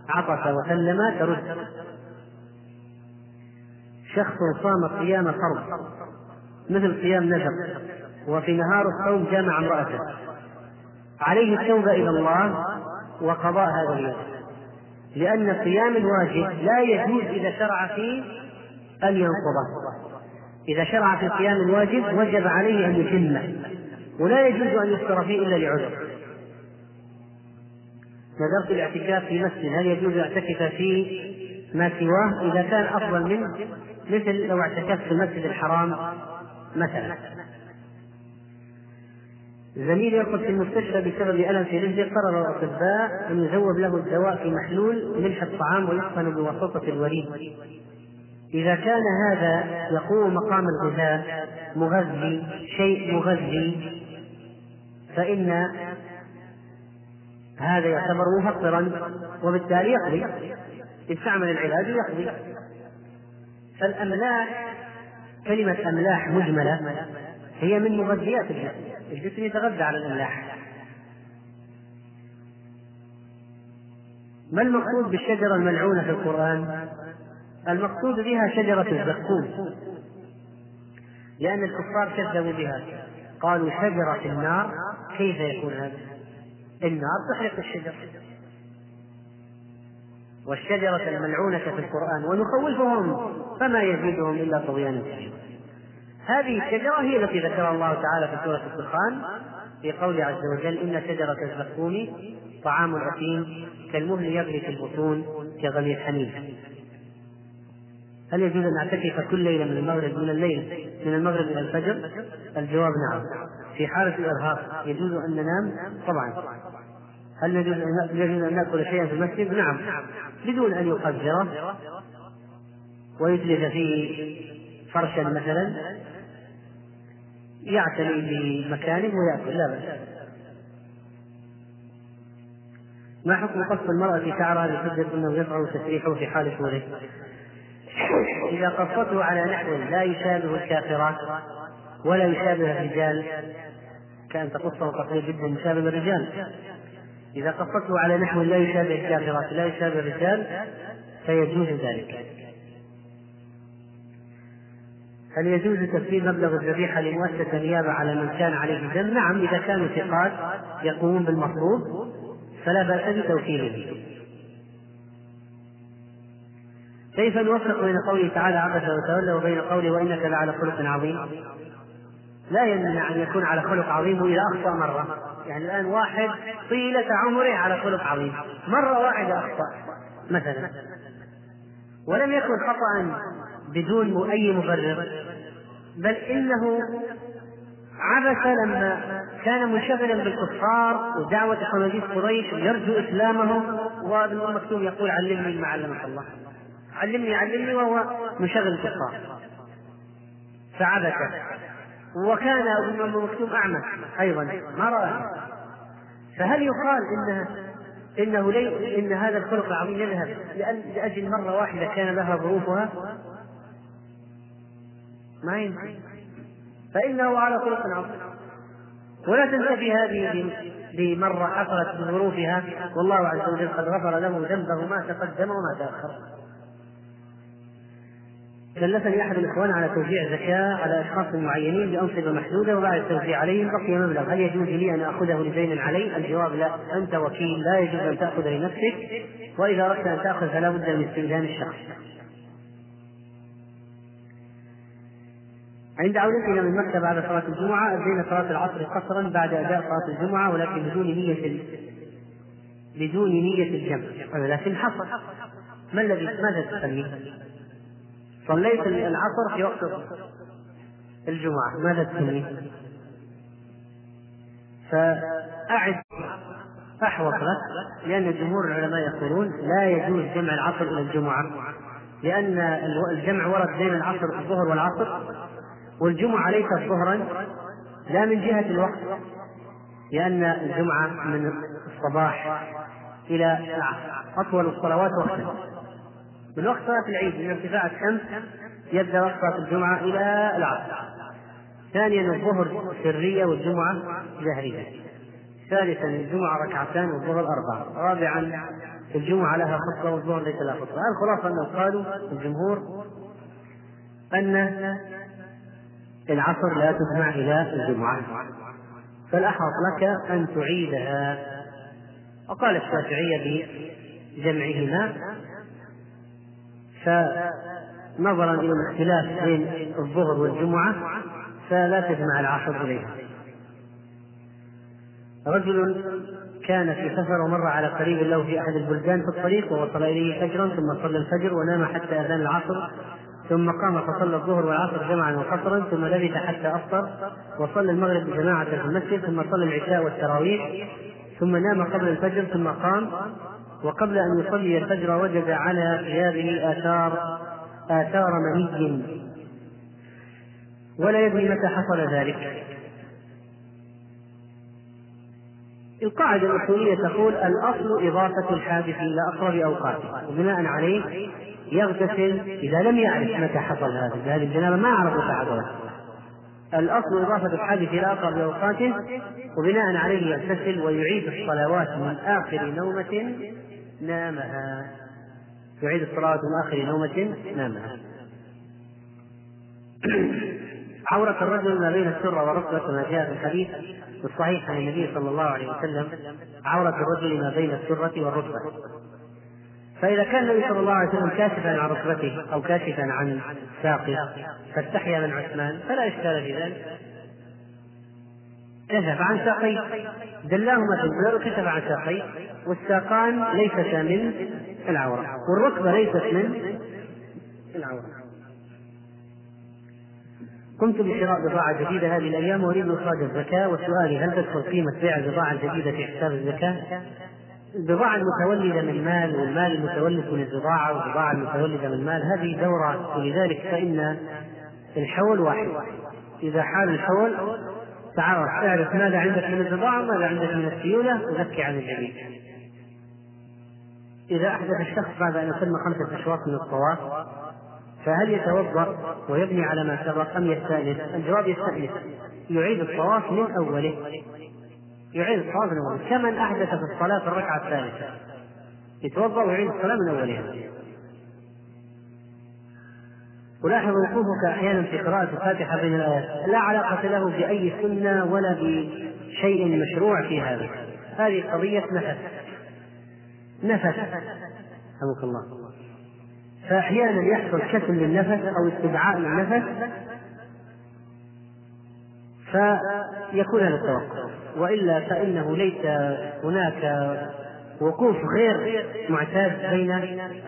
عطس وسلم ترد. شخص صام صيام فرض مثل صيام نذر وفي نهار الصوم جامع امرأته. عليه التوبة إلى الله وقضاء هذا اليوم. لأن صيام الواجب لا يجوز إذا شرع فيه أن ينقضه. إذا شرع في صيام الواجب وجب عليه أن يتمه ولا يجوز أن يفطر فيه إلا لعذر. نذرت الاعتكاف في مسجد. هل يجوز أن أعتكف في ما سواه؟ إذا كان أفضل منه مثل لو اعتكفت في المسجد الحرام مثلا. زميل يرقد في المستشفى بسبب ألم في رجله قرر الأطباء أن يذوب له الدواء في محلول ملح الطعام ويحقن بواسطة الوريد. إذا كان هذا يقوم مقام الغذاء مغذي شيء مغذي فإن هذا يعتبر مفطرا وبالتالي يقضي. استعمل العلاج يقضي. فالأملاح كلمة أملاح مجملة هي من مغذيات الجسم. الجسم يتغذى على الأملاح. ما المقصود بالشجرة الملعونة في القرآن؟ المقصود بها شجرة الزقوم. لأن الكفار كذبوا بها. قالوا شجرة النار كيف يكون هذا؟ النار تحرق الشجر. والشجرة الملعونة في القرآن ونخوفهم فما يزيدهم إلا طغيانا كبيرا هذه الشجرة هي التي ذكرها الله تعالى في سورة الدخان في قوله عز وجل إن شجرة الزقوم طعام الأثيم كالمهل يغلي في البطون كغلي الحميم. هل يجوز أن أعتكف كل ليلة من المغرب من الليل من المغرب إلى الفجر؟ الجواب نعم. في حالة الإرهاق يجوز أن ننام؟ طبعا. هل يجوز أن نأكل شيئا في المسجد؟ نعم. بدون أن يقدره. ويجلس فيه فرشا مثلا. يعتني بمكانه ويأكل. لا بأس. ما حكم قص المرأة شعرها بحجة أنه يصعب تسريحه في حال شغله؟ إذا قصته على نحو لا يشابه الكافرات ولا يشابه الرجال كأن تقصه قصير جدا يشابه الرجال. إذا قصته على نحو لا يشابه الكافرات لا يشابه الرجال فيجوز ذلك. هل يجوز تسليم مبلغ الذبيحة لمؤسسة نيابة على من كان عليه دم؟ نعم إذا كانوا ثقات يقومون بالمطلوب فلا بأس بتوكيله كيف نوفق بين قوله تعالى عبس وتولى وبين قوله وإنك لعلى خلق عظيم؟ لا يمنع أن يكون على خلق عظيم وإذا أخطأ مرة. يعني الآن واحد طيلة عمره على خلق عظيم. مرة واحدة أخطأ مثلا. ولم يكن خطأ بدون أي مبرر بل إنه عبس لما كان منشغلا بالكفار ودعوة حماديس قريش يرجو إسلامهم وابن أم مكتوم يقول علمني ما علمك الله. علمني علمني وهو منشغل بالكفار فعبس وكان ابن أم مكتوم أعمى أيضا. ما رأى. فهل يقال إنها إنه لي إن هذا الخلق العظيم يذهب لأن لأجل مرة واحدة كان لها ظروفها؟ ما يمكن. فإنه على خلق عظيم. ولا تنتفي هذه بمرة حصلت بظروفها. والله عز وجل قد غفر له ذنبه ما تقدم وما تأخر. كلفني أحد الإخوان على توزيع زكاه على أشخاص معينين بأنصبة محدودة وبعد التوزيع عليهم بقي مبلغ هل يجوز لي أن أخذه لدين علي؟ الجواب لا أنت وكيل لا يجوز أن تاخذه لنفسك وإذا أردت أن تأخذ فلا بد من استئذان الشخص. عند عودتنا من مكة بعد صلاة الجمعة أدينا صلاة العصر قصرا بعد أداء صلاة الجمعة ولكن بدون نية بدون نية الجمع ولكن حصل ما الذي ماذا تسميه؟ صليت العصر في وقت الجمعة ماذا تسميه؟ فأعد أحوط لك لأن جمهور العلماء يقولون لا يجوز جمع العصر إلى الجمعة لأن الجمع ورد بين العصر الظهر والعصر والجمعة ليست ظهرا لا من جهة الوقت لأن الجمعة من الصباح إلى العصر أطول الصلوات وقتا من وقت صلاة العيد من ارتفاع الشمس يبدأ وقت صلاة الجمعة إلى العصر. ثانيا الظهر سرية والجمعة جهرية. ثالثا الجمعة ركعتان والظهر أربعة. رابعا الجمعة لها خطبة والظهر ليس لها خطبة. الخلاصة أنه قالوا الجمهور أن العصر لا تجمع إلى الجمعة. فالأحوط لك أن تعيدها. وقال الشافعية بجمعهما فنظرا إلى الاختلاف بين الظهر والجمعة فلا تجمع العصر إليها. رجل كان في سفر ومر على قريب له في أحد البلدان في الطريق ووصل إليه فجرا ثم صلى الفجر ونام حتى أذان العصر ثم قام فصلى الظهر والعصر جمعا وقصرا ثم لبث حتى أفطر وصلى المغرب بجماعة في المسجد ثم صلى العشاء والتراويح ثم نام قبل الفجر ثم قام وقبل أن يصلي الفجر وجد على ثيابه آثار آثار مني. ولا يدري متى حصل ذلك. القاعدة الأصولية تقول الأصل إضافة الحادث إلى أقرب أوقاته وبناء عليه يغتسل إذا لم يعرف متى حصل هذا. هذه الجنابة ما عرف متى حصلت الأصل إضافة الحادث إلى أقرب أوقاته وبناء عليه يغتسل ويعيد الصلوات من آخر نومة نامها. يعيد الصلوات من آخر نومة نامها. عورة الرجل ما بين السرة والركبة كما جاء في الحديث الصحيح عن النبي صلى الله عليه وسلم عورة الرجل ما بين السرة والركبة. فإذا كان النبي صلى الله عليه وسلم كاشفا عن ركبته أو كاشفا عن ساقه فاستحيا من عثمان فلا إشكال في ذلك. كشف عن ساقيه دلاهما في البر وكشف عن ساقيه والساقان ليستا من العورة. والركبة ليست من العورة. قمت بشراء بضاعة جديدة هذه الأيام وأريد إخراج الزكاة وسؤالي هل تدخل قيمة بيع البضاعة الجديدة في حساب الزكاة؟ البضاعة المتولدة من المال والمال المتولد من البضاعة والبضاعة المتولدة من المال هذه دورة. ولذلك فإن الحول واحد. إذا حال الحول تعرف اعرف ماذا عندك من البضاعة وماذا عندك من السيولة؟ وزكي عن الجميع إذا أحدث الشخص بعد أن يتم خمسة أشواط من الطواف فهل يتوضأ ويبني على ما سبق أم يستأنف؟ الجواب يستأنف يعيد الطواف من أوله. يعيد الطواف من أوله. كمن أحدث في الصلاة في الركعة الثالثة. يتوضأ ويعيد الصلاة من أولها. ألاحظ وقوفك أحيانا في قراءة الفاتحة بين الآيات لا علاقة له بأي سنة ولا بشيء مشروع في هذا. هذه قضية نفس. نفس. رحمك الله. فأحيانا يحصل كسل للنفس أو استدعاء للنفس فيكون هذا التوقف. وإلا فإنه ليس هناك وقوف غير معتاد بين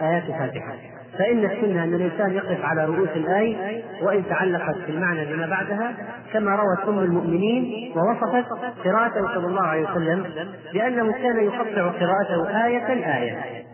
آيات الفاتحة. فإن السنة أن الإنسان يقف على رؤوس الآية وإن تعلقت في المعنى بما بعدها كما روت أم المؤمنين ووصفت قراءته صلى الله عليه وسلم بأنه كان يقطع قراءته آية آية.